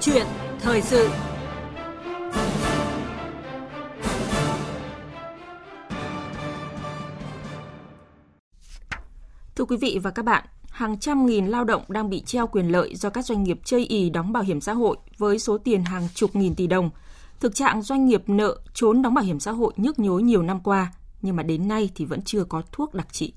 chuyện thời sự Thưa quý vị và các bạn, hàng trăm nghìn lao động đang bị treo quyền lợi do các doanh nghiệp chây ì đóng bảo hiểm xã hội với số tiền hàng chục nghìn tỷ đồng. Thực trạng doanh nghiệp nợ trốn đóng bảo hiểm xã hội nhức nhối nhiều năm qua, nhưng mà đến nay thì vẫn chưa có thuốc đặc trị.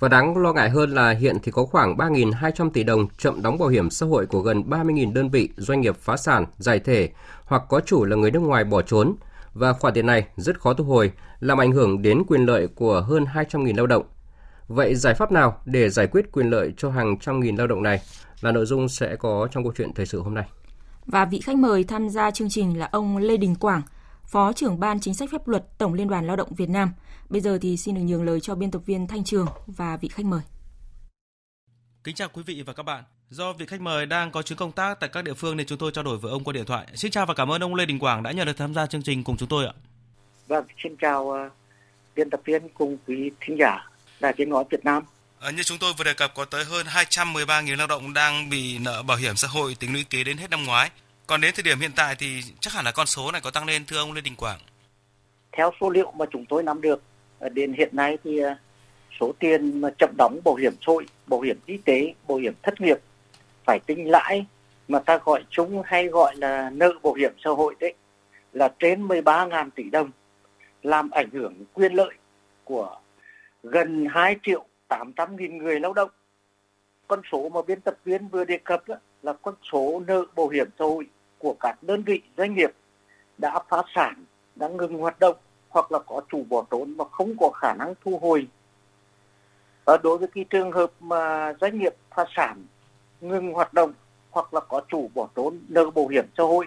Và đáng lo ngại hơn là hiện thì có khoảng 3.200 tỷ đồng chậm đóng bảo hiểm xã hội của gần 30.000 đơn vị doanh nghiệp phá sản, giải thể hoặc có chủ là người nước ngoài bỏ trốn. Và khoản tiền này rất khó thu hồi, làm ảnh hưởng đến quyền lợi của hơn 200.000 lao động. Vậy giải pháp nào để giải quyết quyền lợi cho hàng trăm nghìn lao động này là nội dung sẽ có trong câu chuyện thời sự hôm nay. Và vị khách mời tham gia chương trình là ông Lê Đình Quảng, Phó trưởng ban chính sách pháp luật Tổng Liên đoàn Lao động Việt Nam. Bây giờ thì xin được nhường lời cho biên tập viên Thanh Trường và vị khách mời. Kính chào quý vị và các bạn. Do vị khách mời đang có chuyến công tác tại các địa phương nên chúng tôi trao đổi với ông qua điện thoại. Xin chào và cảm ơn ông Lê Đình Quảng đã nhận được tham gia chương trình cùng chúng tôi ạ. Vâng, xin chào uh, biên tập viên cùng quý thính giả Đài Tiếng Nói Việt Nam. À, như chúng tôi vừa đề cập có tới hơn 213.000 lao động đang bị nợ bảo hiểm xã hội tính lũy kế đến hết năm ngoái. Còn đến thời điểm hiện tại thì chắc hẳn là con số này có tăng lên thưa ông Lê Đình Quảng. Theo số liệu mà chúng tôi nắm được ờ, đến hiện nay thì ờ, số tiền mà chậm đóng bảo hiểm xã hội, bảo hiểm y tế, bảo hiểm thất nghiệp phải tính lãi mà ta gọi chúng hay gọi là nợ bảo hiểm xã hội đấy là trên 13.000 tỷ đồng làm ảnh hưởng quyền lợi của gần 2 triệu 800 nghìn người lao động. Con số mà biên tập viên vừa đề cập đó là con số nợ bảo hiểm xã hội của các đơn vị doanh nghiệp đã phá sản, đã ngừng hoạt động hoặc là có chủ bỏ trốn mà không có khả năng thu hồi. Và đối với cái trường hợp mà doanh nghiệp phá sản, ngừng hoạt động hoặc là có chủ bỏ trốn nợ bảo hiểm xã hội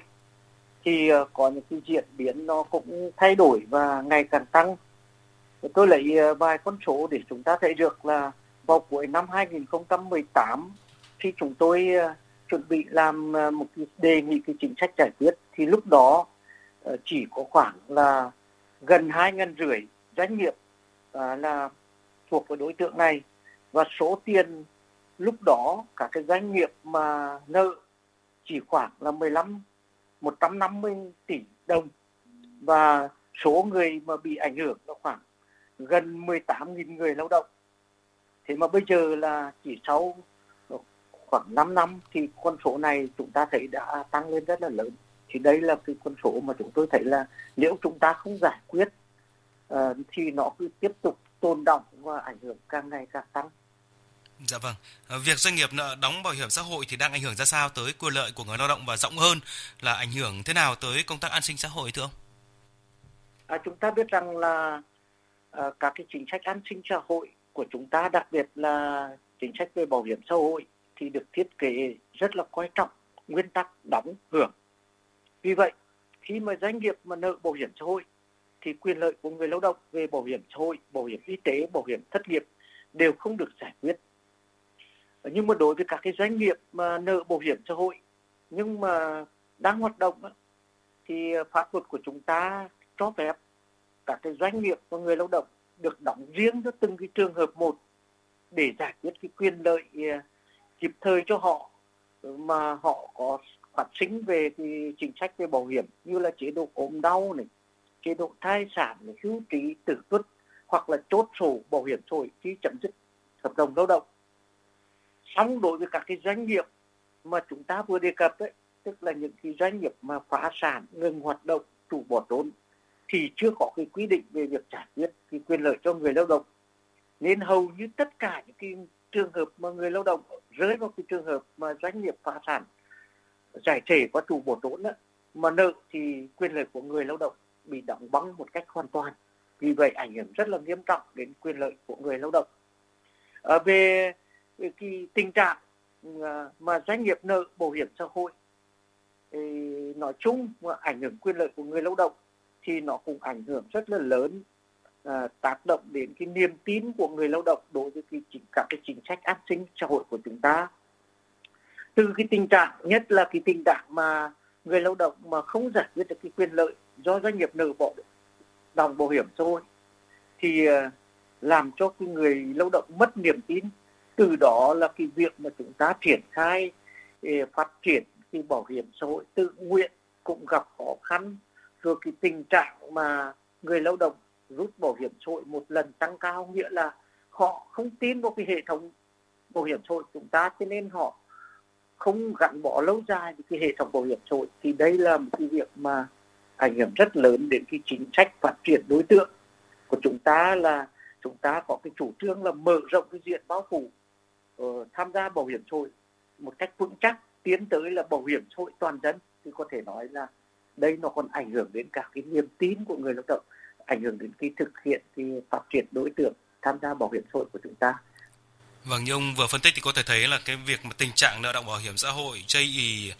thì ờ, có những cái diễn biến nó cũng thay đổi và ngày càng tăng Tôi lấy ờ, vài con số để chúng ta thấy được là vào cuối năm 2018 khi chúng tôi ờ, chuẩn bị làm ờ, một cái đề nghị, cái chính sách giải quyết, thì lúc đó ờ, chỉ có khoảng là gần hai ngàn rưỡi doanh nghiệp ờ, là thuộc với đối tượng này và số tiền lúc đó cả cái doanh nghiệp mà nợ chỉ khoảng là 15 150 tỷ đồng và số người mà bị ảnh hưởng là khoảng gần 18.000 người lao động. Thế mà bây giờ là chỉ sau khoảng 5 năm thì con số này chúng ta thấy đã tăng lên rất là lớn. Thì đây là cái con số mà chúng tôi thấy là nếu chúng ta không giải quyết uh, thì nó cứ tiếp tục tồn động và ảnh hưởng càng ngày càng tăng. Dạ vâng. Ờ, việc doanh nghiệp nợ đóng bảo hiểm xã hội thì đang ảnh hưởng ra sao tới quyền lợi của người lao động và rộng hơn là ảnh hưởng thế nào tới công tác an sinh xã hội thưa ông? À, chúng ta biết rằng là À, các cái chính sách an sinh xã hội của chúng ta đặc biệt là chính sách về bảo hiểm xã hội thì được thiết kế rất là quan trọng, nguyên tắc đóng hưởng. Vì vậy, khi mà doanh nghiệp mà nợ bảo hiểm xã hội thì quyền lợi của người lao động về bảo hiểm xã hội, bảo hiểm y tế, bảo hiểm thất nghiệp đều không được giải quyết. Nhưng mà đối với các cái doanh nghiệp mà nợ bảo hiểm xã hội nhưng mà đang hoạt động thì pháp luật của chúng ta cho phép các cái doanh nghiệp và người lao động được đóng riêng cho từng cái trường hợp một để giải quyết cái quyền lợi kịp thời cho họ mà họ có phát sinh về thì chính sách về bảo hiểm như là chế độ ốm đau này, chế độ thai sản, này, hưu trí, tử tuất hoặc là chốt sổ bảo hiểm xã hội khi chấm dứt hợp đồng lao động. Xong đối với các cái doanh nghiệp mà chúng ta vừa đề cập đấy, tức là những cái doanh nghiệp mà phá sản, ngừng hoạt động, chủ bỏ trốn thì chưa có cái quy định về việc giải quyết cái quyền lợi cho người lao động nên hầu như tất cả những cái trường hợp mà người lao động rơi vào cái trường hợp mà doanh nghiệp phá sản giải thể và chủ bổ trốn mà nợ thì quyền lợi của người lao động bị đóng băng một cách hoàn toàn. Vì vậy ảnh hưởng rất là nghiêm trọng đến quyền lợi của người lao động. À, về, cái tình trạng ờ, mà doanh nghiệp nợ bảo hiểm xã hội thì nói chung mà ảnh hưởng quyền lợi của người lao động thì nó cũng ảnh hưởng rất là lớn à, tác động đến cái niềm tin của người lao động đối với cái chính các cái chính sách an sinh xã hội của chúng ta. Từ cái tình trạng nhất là cái tình trạng mà người lao động mà không giải quyết được cái quyền lợi do doanh nghiệp nợ bỏ đồng bảo hiểm xã hội thì ờ, làm cho cái người lao động mất niềm tin. Từ đó là cái việc mà chúng ta triển khai ờ, phát triển cái bảo hiểm xã hội tự nguyện cũng gặp khó khăn. Rồi cái tình trạng mà người lao động rút bảo hiểm xã hội một lần tăng cao nghĩa là họ không tin vào cái hệ thống bảo hiểm xã hội chúng ta cho nên họ không gắn bỏ lâu dài với cái hệ thống bảo hiểm xã hội. Thì đây là một cái việc mà ảnh hưởng rất lớn đến cái chính sách phát triển đối tượng của chúng ta là chúng ta có cái chủ trương là mở rộng cái diện bao phủ uh, tham gia bảo hiểm xã hội một cách vững chắc tiến tới là bảo hiểm xã hội toàn dân. Thì có thể nói là đây nó còn ảnh hưởng đến cả cái niềm tin của người lao động ảnh hưởng đến cái thực hiện cái phát triển đối tượng tham gia bảo hiểm xã hội của chúng ta Vâng, như ông vừa phân tích thì có thể thấy là cái việc mà tình trạng nợ động bảo hiểm xã hội chây ì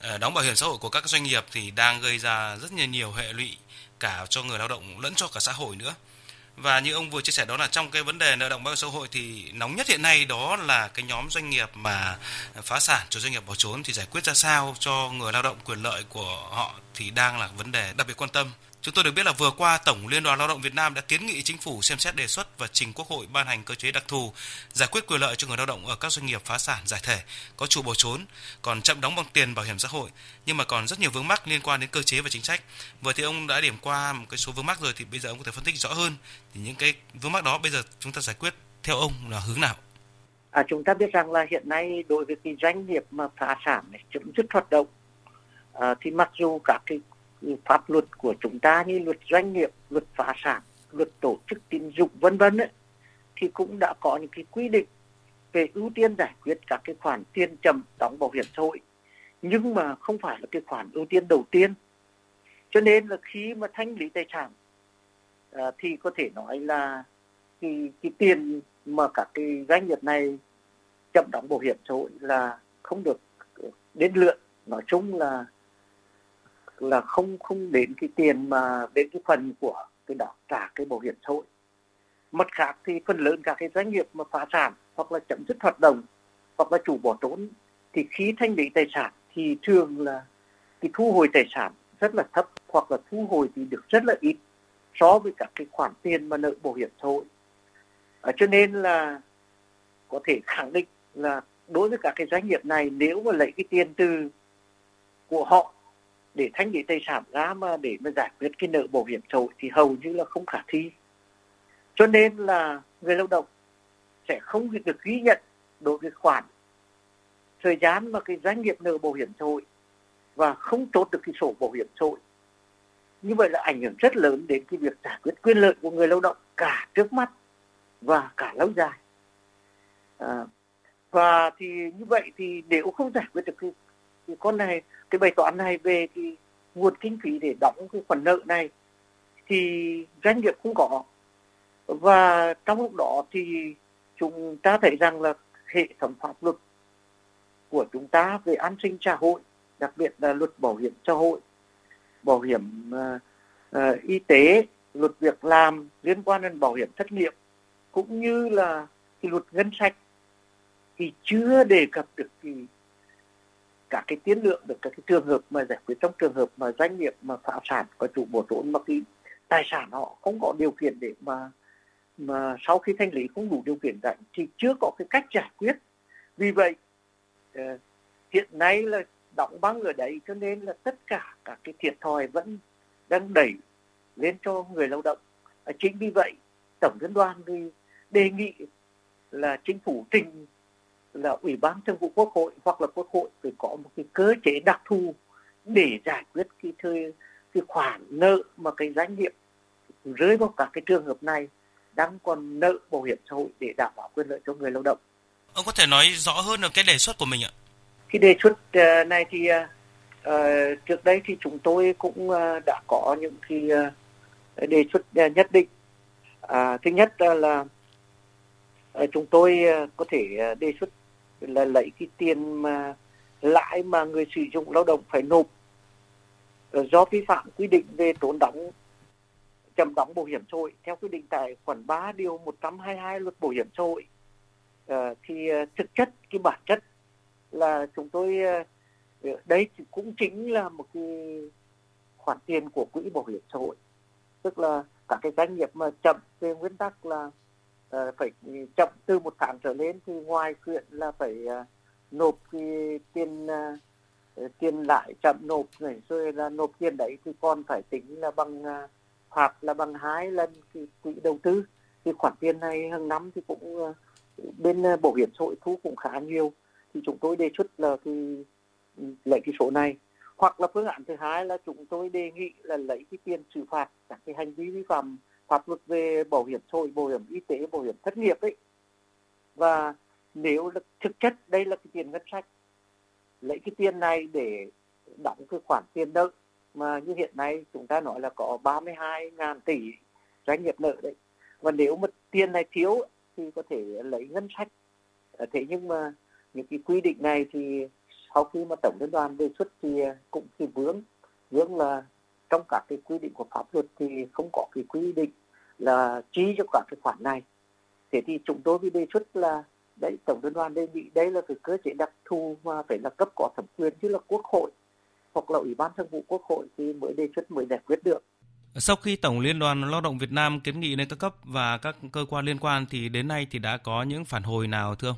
ờ, đóng bảo hiểm xã hội của các doanh nghiệp thì đang gây ra rất nhiều nhiều hệ lụy cả cho người lao động lẫn cho cả xã hội nữa. Và như ông vừa chia sẻ đó là trong cái vấn đề nợ động bảo hiểm xã hội thì nóng nhất hiện nay đó là cái nhóm doanh nghiệp mà phá sản cho doanh nghiệp bỏ trốn thì giải quyết ra sao cho người lao động quyền lợi của họ thì đang là vấn đề đặc biệt quan tâm. Chúng tôi được biết là vừa qua Tổng Liên đoàn Lao động Việt Nam đã kiến nghị chính phủ xem xét đề xuất và trình Quốc hội ban hành cơ chế đặc thù giải quyết quyền lợi cho người lao động ở các doanh nghiệp phá sản giải thể, có chủ bỏ trốn, còn chậm đóng bằng tiền bảo hiểm xã hội, nhưng mà còn rất nhiều vướng mắc liên quan đến cơ chế và chính sách. Vừa thì ông đã điểm qua một cái số vướng mắc rồi thì bây giờ ông có thể phân tích rõ hơn thì những cái vướng mắc đó bây giờ chúng ta giải quyết theo ông là hướng nào? À, chúng ta biết rằng là hiện nay đối với cái doanh nghiệp mà phá sản này, chấm dứt hoạt động à, thì mặc dù các cái pháp luật của chúng ta như luật doanh nghiệp, luật phá sản, luật tổ chức tín dụng vân vân ấy, thì cũng đã có những cái quy định về ưu tiên giải quyết các cái khoản tiền chậm đóng bảo hiểm xã hội. Nhưng mà không phải là cái khoản ưu tiên đầu tiên. Cho nên là khi mà thanh lý tài sản à, thì có thể nói là cái, cái tiền mà các cái doanh nghiệp này chậm đóng bảo hiểm xã hội là không được ờ, đến lượt. Nói chung là là không không đến cái tiền mà đến cái phần của cái đó trả cái bảo hiểm xã hội. Mặt khác thì phần lớn các cái doanh nghiệp mà phá sản hoặc là chấm dứt hoạt động hoặc là chủ bỏ trốn thì khi thanh lý tài sản thì thường là cái thu hồi tài sản rất là thấp hoặc là thu hồi thì được rất là ít so với các cái khoản tiền mà nợ bảo hiểm xã hội. À, cho nên là có thể khẳng định là đối với các cái doanh nghiệp này nếu mà lấy cái tiền từ của họ để thanh lý tài sản ra mà để mà giải quyết cái nợ bảo hiểm xã hội thì hầu như là không khả thi. Cho nên là người lao động sẽ không được ghi nhận đối với khoản thời gian mà cái doanh nghiệp nợ bảo hiểm xã hội và không chốt được cái sổ bảo hiểm xã hội. Như vậy là ảnh hưởng rất lớn đến cái việc giải quyết quyền lợi của người lao động cả trước mắt và cả lâu dài. À, và thì như vậy thì nếu không giải quyết được cái, cái con này cái bài toán này về cái nguồn kinh phí để đóng cái khoản nợ này thì doanh nghiệp không có. Và trong lúc đó thì chúng ta thấy rằng là hệ thống pháp luật của chúng ta về an sinh xã hội đặc biệt là luật bảo hiểm xã hội bảo hiểm uh, uh, y tế luật việc làm liên quan đến bảo hiểm thất nghiệp cũng như là cái luật ngân sách thì chưa đề cập được cái các cái tiến lượng được các cái trường hợp mà giải quyết trong trường hợp mà doanh nghiệp mà phá sản có chủ bỏ trốn mà cái tài sản họ không có điều kiện để mà mà sau khi thanh lý không đủ điều kiện giải thì chưa có cái cách giải quyết. Vì vậy uh, hiện nay là đóng băng ở đấy cho nên là tất cả các cái thiệt thòi vẫn đang đẩy lên cho người lao động. À, chính vì vậy tổng liên đoàn thì đề nghị là chính phủ trình là ủy ban thường vụ quốc hội hoặc là quốc hội phải có một cái cơ chế đặc thù để giải quyết cái thời cái khoản nợ mà cái doanh nghiệp rơi vào các cái trường hợp này đang còn nợ bảo hiểm xã hội để đảm bảo quyền lợi cho người lao động. Ông có thể nói rõ hơn được cái đề xuất của mình ạ? Cái đề xuất ờ, này thì uh, trước đây thì chúng tôi cũng đã có những cái đề xuất nhất định. Uh, thứ nhất là chúng tôi có thể đề xuất là lấy cái tiền mà lãi mà người sử dụng lao động phải nộp ờ, do vi phạm quy định về trốn đóng chậm đóng bảo hiểm xã hội. Theo quy định tại khoản 3 điều 122 luật bảo hiểm xã hội à, thì ờ, thực chất cái bản chất là chúng tôi đấy cũng chính là một cái khoản tiền của quỹ bảo hiểm xã hội. Tức là các cái doanh nghiệp mà chậm về nguyên tắc là uh, phải chậm từ một tháng trở lên thì ngoài chuyện là phải uh, nộp cái tiền uh, tiền lãi chậm nộp này rồi là nộp tiền đấy thì còn phải tính là bằng hoặc là bằng hai lần cái quỹ đầu tư. Thì khoản tiền này hàng năm thì cũng bên bảo hiểm xã hội thu cũng khá nhiều. Thì chúng tôi đề xuất là cái ừ, lấy cái số này. Hoặc là phương án thứ hai là chúng tôi đề nghị là lấy cái tiền xử phạt các cái hành vi vi phạm pháp luật về bảo hiểm xã hội, bảo hiểm y tế, bảo hiểm thất nghiệp ấy. Và nếu là thực chất đây là cái tiền ngân sách, lấy cái tiền này để đóng cái khoản tiền nợ, mà như hiện nay chúng ta nói là có 32 ngàn tỷ doanh nghiệp nợ đấy. Và nếu mà tiền này thiếu thì có thể lấy ngân sách. À, thế nhưng mà những cái quy định này thì sau khi mà tổng liên đoàn đề xuất thì cũng thì vướng. Vướng là trong các cái quy định của pháp luật thì không có cái quy định là chi cho các cái khoản này thế thì chúng tôi mới đề xuất là đấy tổng liên đoàn đề nghị đây là cái cơ chế đặc thù mà phải là cấp có thẩm quyền chứ là quốc hội hoặc là ủy ban thường vụ quốc hội thì mới đề xuất mới giải quyết được sau khi Tổng Liên đoàn Lao động Việt Nam kiến nghị lên các cấp và các cơ quan liên quan thì đến nay thì đã có những phản hồi nào thưa ông?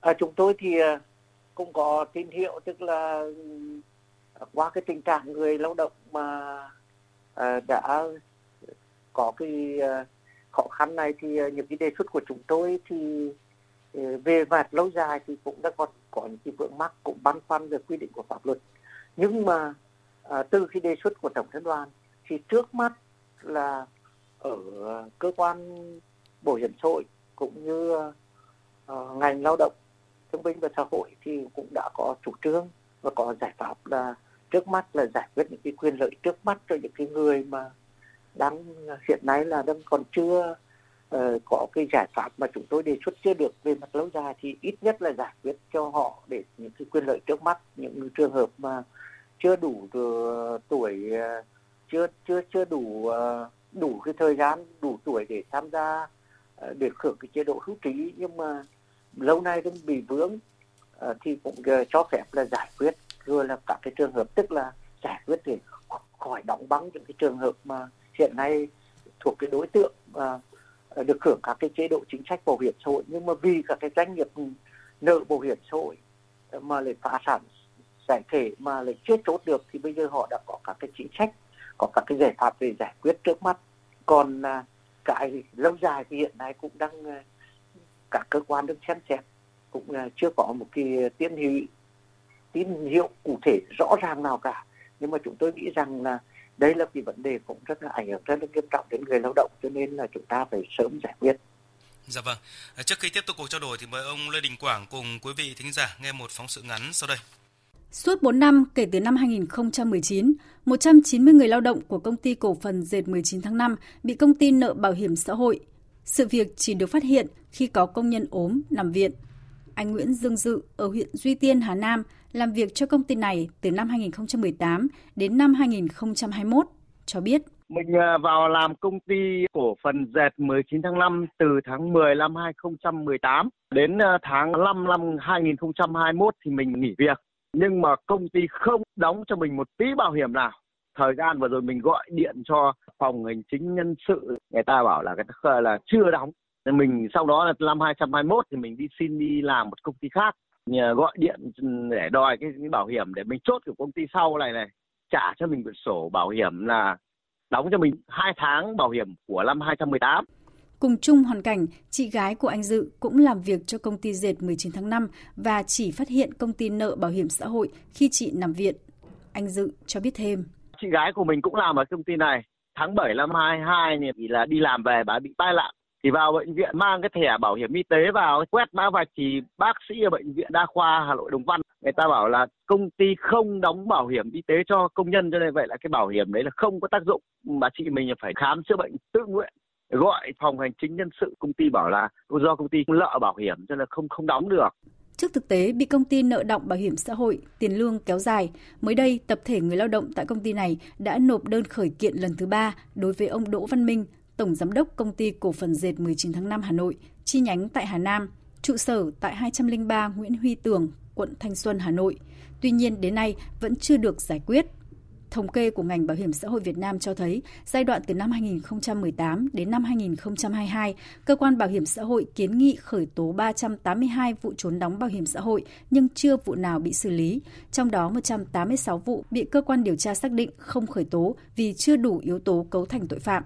À, chúng tôi thì à, cũng có tín hiệu tức là qua cái tình trạng người lao động mà à, đã có cái ờ, khó khăn này thì ờ, những cái đề xuất của chúng tôi thì về mặt lâu dài thì cũng đã còn có những cái vướng mắc cũng băn khoăn về quy định của pháp luật. Nhưng mà à, từ khi đề xuất của tổng liên đoàn thì trước mắt là ở cơ quan bảo hiểm xã hội cũng như à, ngành lao động thương binh và xã hội thì cũng đã có chủ trương và có giải pháp là trước mắt là giải quyết những cái quyền lợi trước mắt cho những cái người mà đang hiện nay là đang còn chưa uh, có cái giải pháp mà chúng tôi đề xuất chưa được về mặt lâu dài thì ít nhất là giải quyết cho họ để những cái quyền lợi trước mắt. Những trường hợp mà chưa đủ tuổi uh, chưa chưa chưa đủ uh, đủ cái thời gian đủ tuổi để tham gia uh, để hưởng cái chế độ hưu trí nhưng mà lâu nay vẫn bị vướng uh, thì cũng uh, cho phép là giải quyết rồi là các cái trường hợp tức là giải quyết để khỏi đóng băng những cái trường hợp mà hiện nay thuộc cái đối tượng à, được hưởng các cái chế độ chính sách bảo hiểm xã hội. Nhưng mà vì các cái doanh nghiệp nợ bảo hiểm xã hội mà lại phá sản giải thể mà lại chưa chốt được thì bây giờ họ đã có các cái chính sách có các cái giải pháp để giải quyết trước mắt. Còn à, cái lâu dài thì hiện nay cũng đang à, các cơ quan đang xem xét cũng à, chưa có một cái tiến hiệu tín hiệu cụ thể rõ ràng nào cả nhưng mà chúng tôi nghĩ rằng là đây là cái vấn đề cũng rất là ảnh hưởng rất là nghiêm trọng đến người lao động cho nên là chúng ta phải sớm giải quyết. Dạ vâng. Trước khi tiếp tục cuộc trao đổi thì mời ông Lê Đình Quảng cùng quý vị thính giả nghe một phóng sự ngắn sau đây. Suốt 4 năm kể từ năm 2019, 190 người lao động của công ty cổ phần dệt 19 tháng 5 bị công ty nợ bảo hiểm xã hội. Sự việc chỉ được phát hiện khi có công nhân ốm nằm viện. Anh Nguyễn Dương Dự ở huyện Duy Tiên, Hà Nam làm việc cho công ty này từ năm 2018 đến năm 2021 cho biết. Mình à, vào làm công ty cổ phần dệt 19 tháng 5 từ tháng 10 năm 2018 đến à, tháng 5 năm 2021 thì mình nghỉ việc. Nhưng mà công ty không đóng cho mình một tí bảo hiểm nào. Thời gian vừa rồi mình gọi điện cho phòng hành chính nhân sự người ta bảo là cái là chưa đóng mình sau đó là năm 2021 thì mình đi xin đi làm một công ty khác nhờ gọi điện để đòi cái, cái bảo hiểm để mình chốt của công ty sau này này trả cho mình một sổ bảo hiểm là đóng cho mình hai tháng bảo hiểm của năm 2018 Cùng chung hoàn cảnh, chị gái của anh Dự cũng làm việc cho công ty dệt 19 tháng 5 và chỉ phát hiện công ty nợ bảo hiểm xã hội khi chị nằm viện. Anh Dự cho biết thêm. Chị gái của mình cũng làm ở công ty này. Tháng 7 năm 22 thì là đi làm về bà bị tai nạn thì vào bệnh viện mang cái thẻ bảo hiểm y tế vào quét mã vạch thì bác sĩ ở bệnh viện đa khoa Hà Nội Đồng Văn người ta bảo là công ty không đóng bảo hiểm y tế cho công nhân cho nên vậy là cái bảo hiểm đấy là không có tác dụng mà chị mình phải khám chữa bệnh tự nguyện gọi phòng hành chính nhân sự công ty bảo là do công ty lợ bảo hiểm cho nên không không đóng được. Trước thực tế bị công ty nợ động bảo hiểm xã hội, tiền lương kéo dài, mới đây tập thể người lao động tại công ty này đã nộp đơn khởi kiện lần thứ ba đối với ông Đỗ Văn Minh, Tổng Giám đốc Công ty Cổ phần Dệt 19 tháng 5 Hà Nội, chi nhánh tại Hà Nam, trụ sở tại 203 Nguyễn Huy Tường, quận Thanh Xuân, Hà Nội. Tuy nhiên đến nay vẫn chưa được giải quyết. thống kê của ngành bảo hiểm xã hội Việt Nam cho thấy, giai đoạn từ năm 2018 đến năm 2022, cơ quan bảo hiểm xã hội kiến nghị khởi tố 382 vụ trốn đóng bảo hiểm xã hội nhưng chưa vụ nào bị xử lý, trong đó 186 vụ bị cơ quan điều tra xác định không khởi tố vì chưa đủ yếu tố cấu thành tội phạm.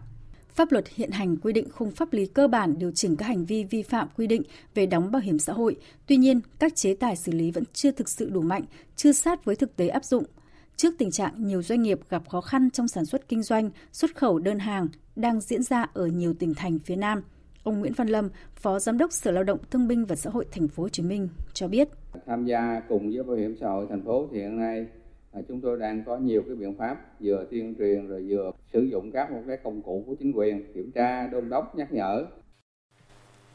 Pháp luật hiện hành quy định khung pháp lý cơ bản điều chỉnh các hành vi vi phạm quy định về đóng bảo hiểm xã hội. Tuy nhiên, các chế tài xử lý vẫn chưa thực sự đủ mạnh, chưa sát với thực tế áp dụng. Trước tình trạng nhiều doanh nghiệp gặp khó khăn trong sản xuất kinh doanh, xuất khẩu đơn hàng đang diễn ra ở nhiều tỉnh thành phía Nam, ông Nguyễn Văn Lâm, Phó Giám đốc Sở Lao động Thương binh và Xã hội Thành phố Hồ Chí Minh cho biết: Tham gia cùng với Bảo hiểm xã hội thành phố thì hiện nay à, chúng tôi đang có nhiều cái biện pháp vừa tuyên truyền rồi vừa sử dụng các một cái công cụ của chính quyền kiểm tra đôn đốc nhắc nhở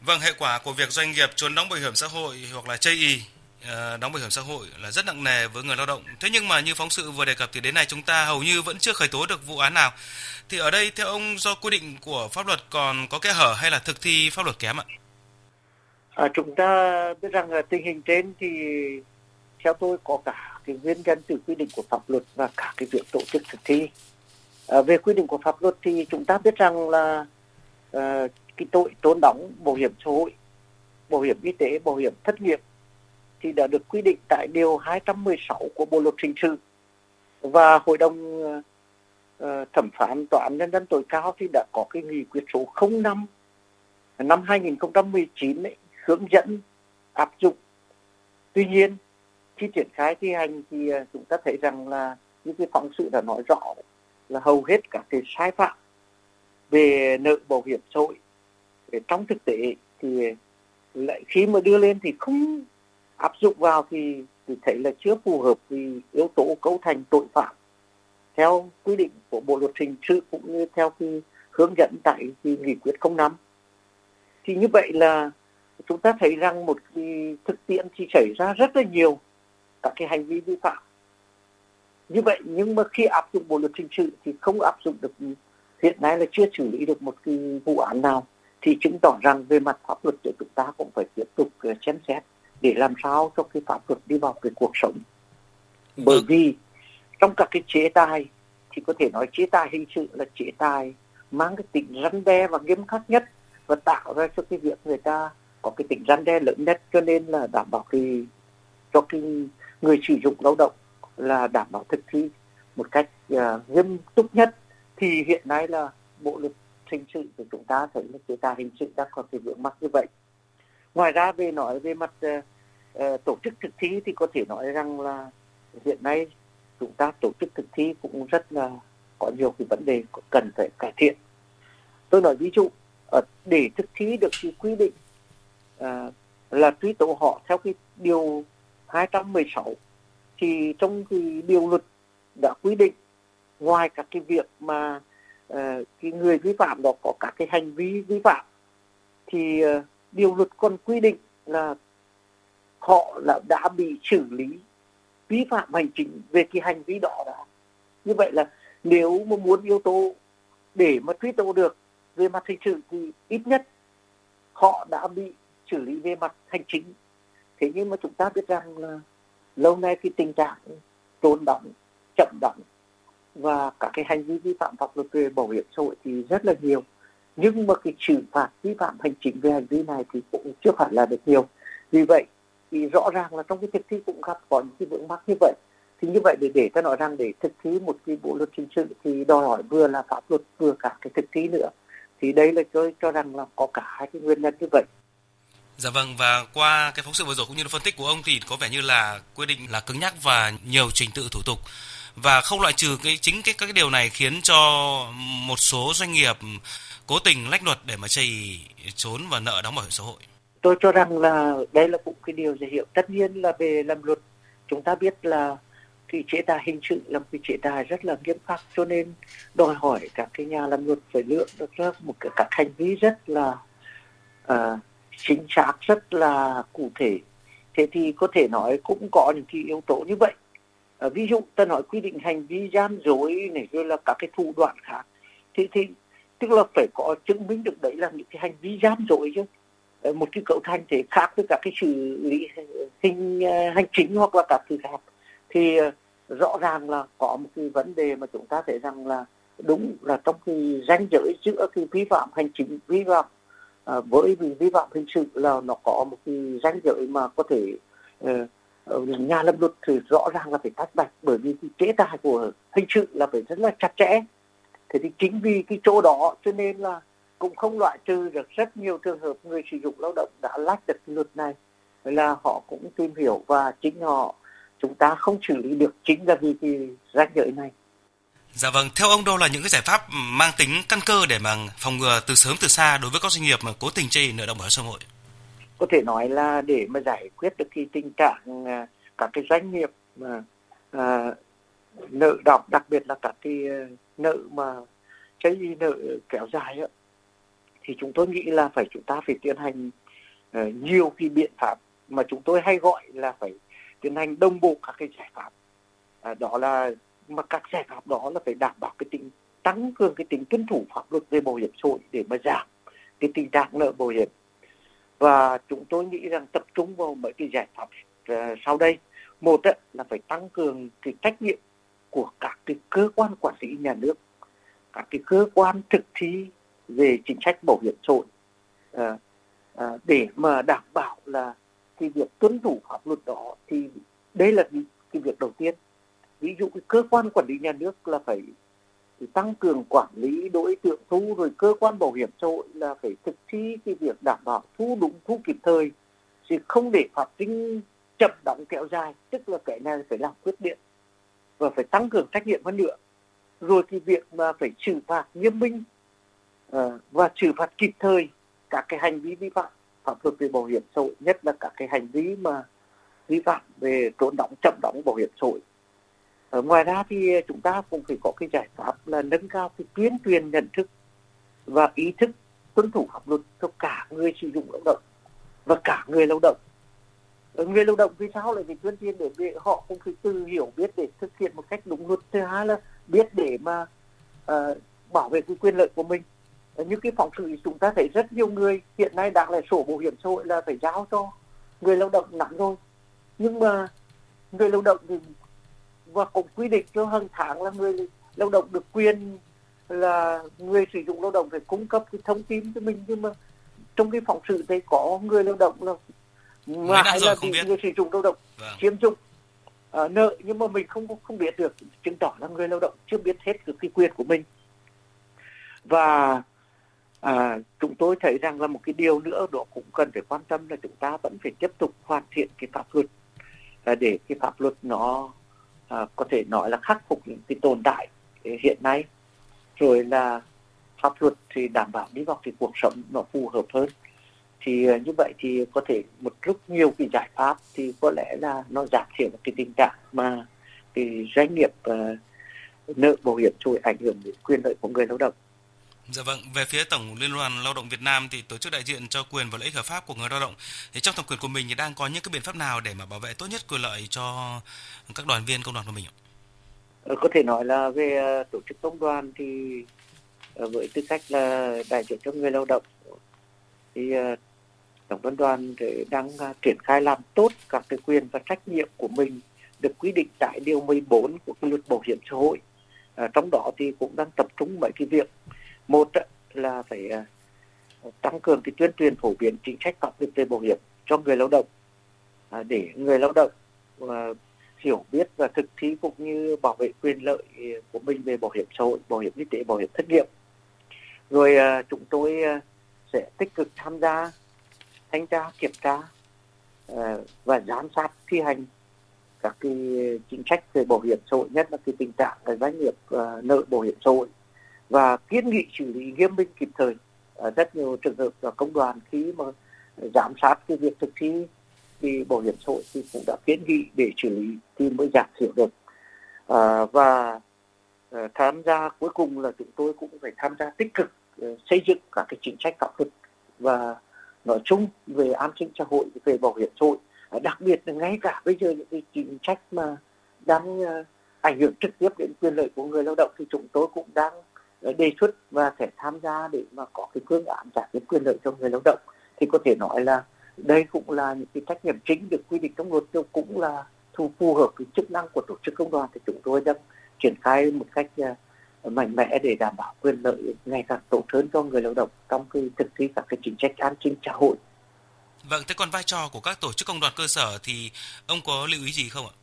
Vâng, hệ quả của việc doanh nghiệp trốn đóng bảo hiểm xã hội hoặc là chây ý ờ, đóng bảo hiểm xã hội là rất nặng nề với người lao động. Thế nhưng mà như phóng sự vừa đề cập thì đến nay chúng ta hầu như vẫn chưa khởi tố được vụ án nào. Thì ở đây theo ông do quy định của pháp luật còn có kẽ hở hay là thực thi pháp luật kém ạ? À, chúng ta biết rằng là tình hình trên thì theo tôi có cả cái nguyên nhân từ quy định của pháp luật và cả cái việc tổ chức thực thi. À, về quy định của pháp luật thì chúng ta biết rằng là à, cái tội trốn đóng bảo hiểm xã hội, bảo hiểm y tế, bảo hiểm thất nghiệp thì đã được quy định tại điều 216 của Bộ luật hình sự và Hội đồng uh, thẩm phán tòa án nhân dân tối cao thì đã có cái nghị quyết số 05 năm 2019 ấy, hướng dẫn áp dụng. Tuy nhiên khi triển khai thi hành thì ờ, chúng ta thấy rằng là những cái phóng sự đã nói rõ là hầu hết các cái sai phạm về nợ bảo hiểm xã hội trong thực tế thì lại khi mà đưa lên thì không áp dụng vào thì, thì thấy là chưa phù hợp vì yếu tố cấu thành tội phạm theo quy định của bộ luật hình sự cũng như theo cái hướng dẫn tại cái nghị quyết 05 thì như vậy là chúng ta thấy rằng một cái thực tiễn thì xảy ra rất là nhiều các cái hành vi vi phạm. Như vậy nhưng mà khi áp dụng bộ luật hình sự thì không áp dụng được. Hiện nay là chưa xử lý được một cái vụ án nào. Thì chứng tỏ rằng về mặt pháp luật của chúng ta cũng phải tiếp tục uh, xem xét để làm sao cho cái pháp luật đi vào cái cuộc sống. Bởi vâng. vì trong các cái chế tài thì có thể nói chế tài hình sự là chế tài mang cái tính răn đe và nghiêm khắc nhất và tạo ra cho cái việc người ta có cái tính răn đe lớn nhất cho nên là đảm bảo cái cho cái người sử dụng lao động là đảm bảo thực thi một cách uh, nghiêm túc nhất. Thì hiện nay là bộ luật hình sự của chúng ta thấy là chế tài hình sự đang có cái vướng mắc như vậy. Ngoài ra về nói về mặt uh, uh, tổ chức thực thi thì có thể nói rằng là hiện nay chúng ta tổ chức thực thi cũng rất là có nhiều cái vấn đề cần phải cải thiện. Tôi nói ví dụ để thực thi được cái quy định uh, là truy tố họ theo cái điều 216 thì trong cái điều luật đã quy định ngoài các cái việc mà uh, cái người vi phạm đó có các cái hành vi vi phạm thì uh, điều luật còn quy định là họ là đã bị xử lý vi phạm hành chính về cái hành vi đó đã. Như vậy là nếu mà muốn yếu tố để mà truy tố được về mặt hình sự thì ít nhất họ đã bị xử lý về mặt hành chính thế nhưng mà chúng ta biết rằng là lâu nay cái tình trạng trốn đóng, chậm đóng và các cái hành vi vi phạm pháp luật về bảo hiểm xã hội thì rất là nhiều. Nhưng mà cái xử phạt vi phạm hành chính về hành vi này thì cũng chưa phải là được nhiều. Vì vậy thì rõ ràng là trong cái thực thi cũng gặp có những cái vướng mắc như vậy. Thì như vậy để để ta nói rằng để thực thi một cái bộ luật hình sự thì đòi hỏi vừa là pháp luật vừa cả cái thực thi nữa. Thì đây là tôi cho rằng là có cả hai cái nguyên nhân như vậy. Dạ vâng và qua cái phóng sự vừa rồi cũng như là phân tích của ông thì có vẻ như là quy định là cứng nhắc và nhiều trình tự thủ tục và không loại trừ cái chính cái các cái điều này khiến cho một số doanh nghiệp cố tình lách luật để mà chạy trốn và nợ đóng bảo hiểm xã hội. Tôi cho rằng là đây là cũng cái điều dễ hiểu. Tất nhiên là về làm luật chúng ta biết là cái chế tài hình sự là một cái chế tài rất là nghiêm khắc cho nên đòi hỏi các cái nhà làm luật phải lựa được ra một cái các hành vi rất là uh, chính xác rất là cụ thể. Thế thì có thể nói cũng có những cái yếu tố như vậy. À, ví dụ ta nói quy định hành vi gian dối này rồi là các cái thủ đoạn khác. Thì thì tức là phải có chứng minh được đấy là những cái hành vi gian dối chứ. Ờ, một cái cấu thành thể khác với các cái xử lý hình ờ, hành chính hoặc là các thứ khác. Thì rõ ràng là có một cái vấn đề mà chúng ta thấy rằng là đúng là trong cái ranh giới giữa cái vi phạm hành chính vi phạm à, với vì vi phạm hình sự là nó có một cái ranh giới mà có thể uh, nhà lâm luật thì rõ ràng là phải tách bạch bởi vì cái chế tài của hình sự là phải rất là chặt chẽ. Thế thì chính vì cái chỗ đó cho nên là cũng không loại trừ được rất nhiều trường hợp người sử dụng lao động đã lách được luật này là họ cũng tìm hiểu và chính họ chúng ta không xử lý được chính là vì cái ranh giới này. Dạ vâng, theo ông đâu là những cái giải pháp mang tính căn cơ để mà phòng ngừa từ sớm từ xa đối với các doanh nghiệp mà cố tình chây nợ động bảo hiểm xã hội? Có thể nói là để mà giải quyết được cái tình trạng à, các cái doanh nghiệp mà à, nợ động đặc biệt là các cái à, nợ mà chây nợ kéo dài đó, thì chúng tôi nghĩ là phải chúng ta phải tiến hành à, nhiều cái biện pháp mà chúng tôi hay gọi là phải tiến hành đồng bộ các cái giải pháp à, đó là mà các giải pháp đó là phải đảm bảo cái tính tăng cường cái tính tuân thủ pháp luật về bảo hiểm xã hội để mà giảm cái tình trạng nợ bảo hiểm. Và chúng tôi nghĩ rằng tập trung vào mấy cái giải pháp ờ, sau đây. Một là phải tăng cường cái trách nhiệm của các cái cơ quan quản lý nhà nước các cái cơ quan thực thi về chính sách bảo hiểm xã hội à, à, để mà đảm bảo là cái việc tuân thủ pháp luật đó thì đây là cái, cái việc đầu tiên ví dụ cái cơ quan quản lý nhà nước là phải, tăng cường quản lý đối tượng thu rồi cơ quan bảo hiểm xã hội là phải thực thi cái việc đảm bảo thu đúng thu kịp thời thì không để phát sinh chậm đóng kéo dài tức là cái này phải làm quyết liệt và phải tăng cường trách nhiệm hơn nữa. Rồi cái việc mà phải xử phạt nghiêm minh uh, và xử phạt kịp thời các cái hành vi vi phạm pháp luật về bảo hiểm xã hội nhất là các cái hành vi mà vi phạm về trốn đóng chậm đóng bảo hiểm xã hội ở ngoài ra thì chúng ta cũng phải có cái giải pháp là nâng cao cái tuyên truyền nhận thức và ý thức tuân thủ pháp luật cho cả người sử dụng lao động và cả người lao động. Ờ, người lao động vì sao lại phải tuyên truyền để họ cũng phải tự hiểu biết để thực hiện một cách đúng luật. Thứ hai là biết để mà uh, bảo vệ cái quyền lợi của mình. Như cái phóng sự chúng ta thấy rất nhiều người hiện nay đang là sổ bảo hiểm xã hội là phải giao cho người lao động nắm rồi. Nhưng mà người lao động thì và cũng quy định cho hàng tháng là người lao động được quyền là người sử dụng lao động phải cung cấp cái thông tin cho mình. Nhưng mà trong cái phóng sự thấy có người lao động là ngại là bị người sử dụng lao động vâng. chiếm dụng uh, nợ nhưng mà mình không không biết được. Chứng tỏ là người lao động chưa biết hết được cái quyền của mình. Và à, chúng tôi thấy rằng là một cái điều nữa đó cũng cần phải quan tâm là chúng ta vẫn phải tiếp tục hoàn thiện cái pháp luật. À, để cái pháp luật nó à, có thể nói là khắc phục những cái tồn tại ờ, hiện nay. Rồi là pháp luật thì đảm bảo đi vào cái cuộc sống nó phù hợp hơn. Thì ờ, như vậy thì có thể một lúc nhiều cái giải pháp thì có lẽ là nó giảm thiểu cái tình trạng mà cái doanh nghiệp uh, nợ bảo hiểm rồi ảnh hưởng đến quyền lợi của người lao động. Dạ vâng, về phía Tổng Liên đoàn Lao động Việt Nam thì tổ chức đại diện cho quyền và lợi ích hợp pháp của người lao động thì trong thẩm quyền của mình thì đang có những cái biện pháp nào để mà bảo vệ tốt nhất quyền lợi cho các đoàn viên công đoàn của mình ạ? Ờ, có thể nói là về ờ, tổ chức công đoàn thì ờ, với tư cách là đại diện cho người lao động thì tổng liên đoàn đang triển khai làm tốt các cái quyền và trách nhiệm của mình được quy định tại điều 14 của cái luật bảo hiểm xã hội. À, trong đó thì cũng đang tập trung mấy cái việc một là phải à, tăng cường cái tuyên truyền phổ biến chính sách pháp luật về bảo hiểm cho người lao động à, để người lao động à, hiểu biết và thực thi cũng như bảo vệ quyền lợi của mình về bảo hiểm xã hội, bảo hiểm y tế, bảo hiểm thất nghiệp. Rồi chúng tôi sẽ tích cực tham gia thanh tra, kiểm tra và giám sát thi hành các cái chính sách về bảo hiểm xã hội nhất là cái tình trạng cái doanh nghiệp nợ bảo hiểm xã hội và kiến nghị xử lý nghiêm minh kịp thời à, rất nhiều trường hợp là công đoàn khi mà giám sát cái việc thực thi thì bảo hiểm xã hội thì cũng đã kiến nghị để xử lý thì mới giảm thiểu được. À, và à, tham gia cuối cùng là chúng tôi cũng phải tham gia tích cực à, xây dựng các cái chính sách pháp luật và nói chung về an sinh xã hội về bảo hiểm xã hội. À, đặc biệt là ngay cả bây giờ những cái chính sách mà đang à, ảnh hưởng trực tiếp đến quyền lợi của người lao động thì chúng tôi cũng đang đề xuất và sẽ tham gia để mà có cái phương án giải quyết quyền lợi cho người lao động thì có thể nói là đây cũng là những cái trách nhiệm chính được quy định trong luật cũng là thu phù hợp với chức năng của tổ chức công đoàn thì chúng tôi đang triển khai một cách uh, mạnh mẽ để đảm bảo quyền lợi ngày càng tốt hơn cho người lao động trong cái thực thi các cái chính sách an sinh xã hội. Vâng, thế còn vai trò của các tổ chức công đoàn cơ sở thì ông có lưu ý gì không ạ?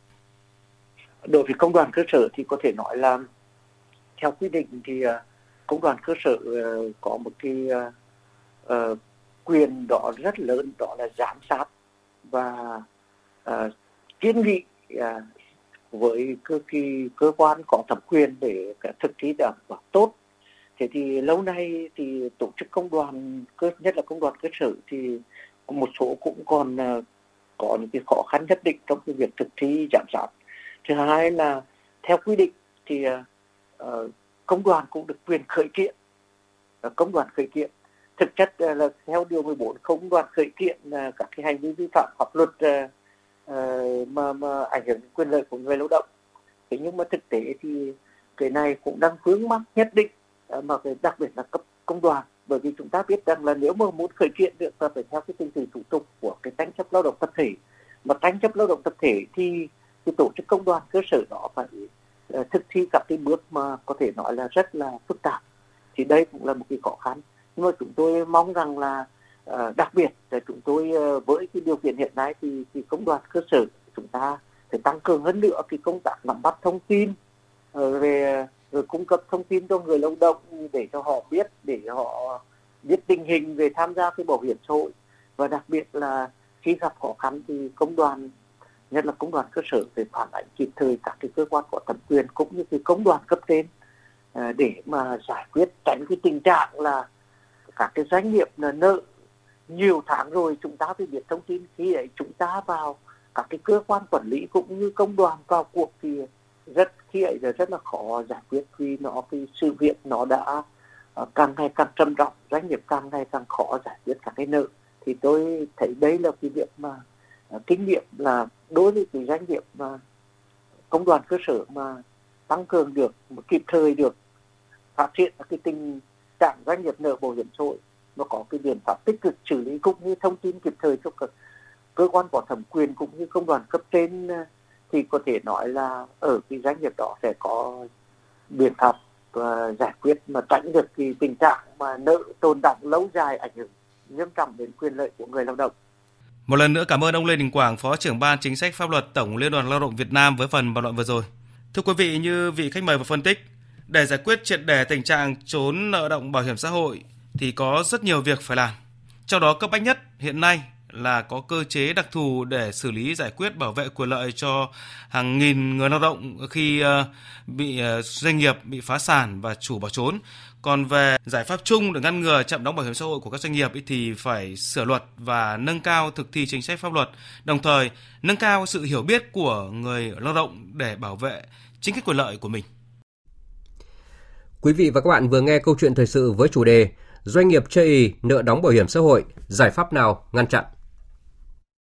Đối với công đoàn cơ sở thì có thể nói là theo quy định thì uh, công đoàn cơ sở ờ, có một cái uh, quyền đó rất lớn đó là giám sát và uh, kiến nghị uh, với cơ kỳ cơ quan có thẩm quyền để thực thi đảm bảo tốt. Thế thì lâu nay thì tổ chức công đoàn cơ nhất là công đoàn cơ sở thì một số cũng còn uh, có những cái khó khăn nhất định trong cái việc thực thi giám sát. Thứ hai là theo quy định thì uh, công đoàn cũng được quyền khởi kiện. Ờ, công đoàn khởi kiện. Thực chất ờ, là theo điều 14 công đoàn khởi kiện ờ, các cái hành vi vi phạm pháp luật mà mà ảnh hưởng đến quyền lợi của người lao động. Thế nhưng mà thực tế thì cái này cũng đang vướng mắc nhất định mà phải đặc biệt là cấp công đoàn. Bởi vì chúng ta biết rằng là nếu mà muốn khởi kiện được là phải theo cái trình tự thủ tục của cái tranh chấp lao động tập thể. Mà tranh chấp lao động tập thể thì cái tổ chức công đoàn cơ sở đó phải Ờ, thực thi các cái bước mà có thể nói là rất là phức tạp thì đây cũng là một cái khó khăn. Nhưng mà chúng tôi mong rằng là ờ, đặc biệt là chúng tôi ờ, với cái điều kiện hiện nay thì, thì công đoàn cơ sở chúng ta phải tăng cường hơn nữa cái công tác nắm bắt thông tin về rồi cung cấp thông tin cho người lao động để cho họ biết để họ biết tình hình về tham gia cái bảo hiểm xã hội. Và đặc biệt là khi gặp khó khăn thì công đoàn nhất là công đoàn cơ sở về phản ánh kịp thời các cái cơ quan có thẩm quyền cũng như cái công đoàn cấp trên à, để mà giải quyết tránh cái tình trạng là các cái doanh nghiệp là nợ. Nhiều tháng rồi chúng ta phải biết thông tin khi ấy chúng ta vào các cái cơ quan quản lý cũng như công đoàn vào cuộc thì rất khi ấy là rất là khó giải quyết vì nó cái sự việc nó đã uh, càng ngày càng trầm trọng doanh nghiệp càng ngày càng khó giải quyết các cái nợ. Thì tôi thấy đấy là cái việc mà Ờ, kinh nghiệm là đối với cái doanh nghiệp mà công đoàn cơ sở mà tăng cường được, mà kịp thời được phát hiện cái tình trạng doanh nghiệp nợ bảo hiểm xã hội, nó có cái biện pháp tích cực xử lý cũng như thông tin kịp thời cho các cơ quan có thẩm quyền cũng như công đoàn cấp trên ờ, thì có thể nói là ở cái doanh nghiệp đó sẽ có biện pháp và giải quyết mà tránh được cái tình trạng mà nợ tồn đọng lâu dài ảnh hưởng nghiêm trọng đến quyền lợi của người lao động. Một lần nữa cảm ơn ông Lê Đình Quảng, Phó trưởng ban chính sách pháp luật Tổng Liên đoàn Lao động Việt Nam với phần bàn luận vừa rồi. Thưa quý vị, như vị khách mời vừa phân tích, để giải quyết triệt đề tình trạng trốn nợ động bảo hiểm xã hội thì có rất nhiều việc phải làm. Trong đó cấp bách nhất hiện nay là có cơ chế đặc thù để xử lý giải quyết bảo vệ quyền lợi cho hàng nghìn người lao động khi ờ, bị ờ, doanh nghiệp bị phá sản và chủ bỏ trốn. Còn về giải pháp chung để ngăn ngừa chậm đóng bảo hiểm xã hội của các doanh nghiệp thì phải sửa luật và nâng cao thực thi chính sách pháp luật, đồng thời nâng cao sự hiểu biết của người lao động để bảo vệ chính cái quyền lợi của mình. Quý vị và các bạn vừa nghe câu chuyện thời sự với chủ đề Doanh nghiệp chây ý nợ đóng bảo hiểm xã hội, giải pháp nào ngăn chặn?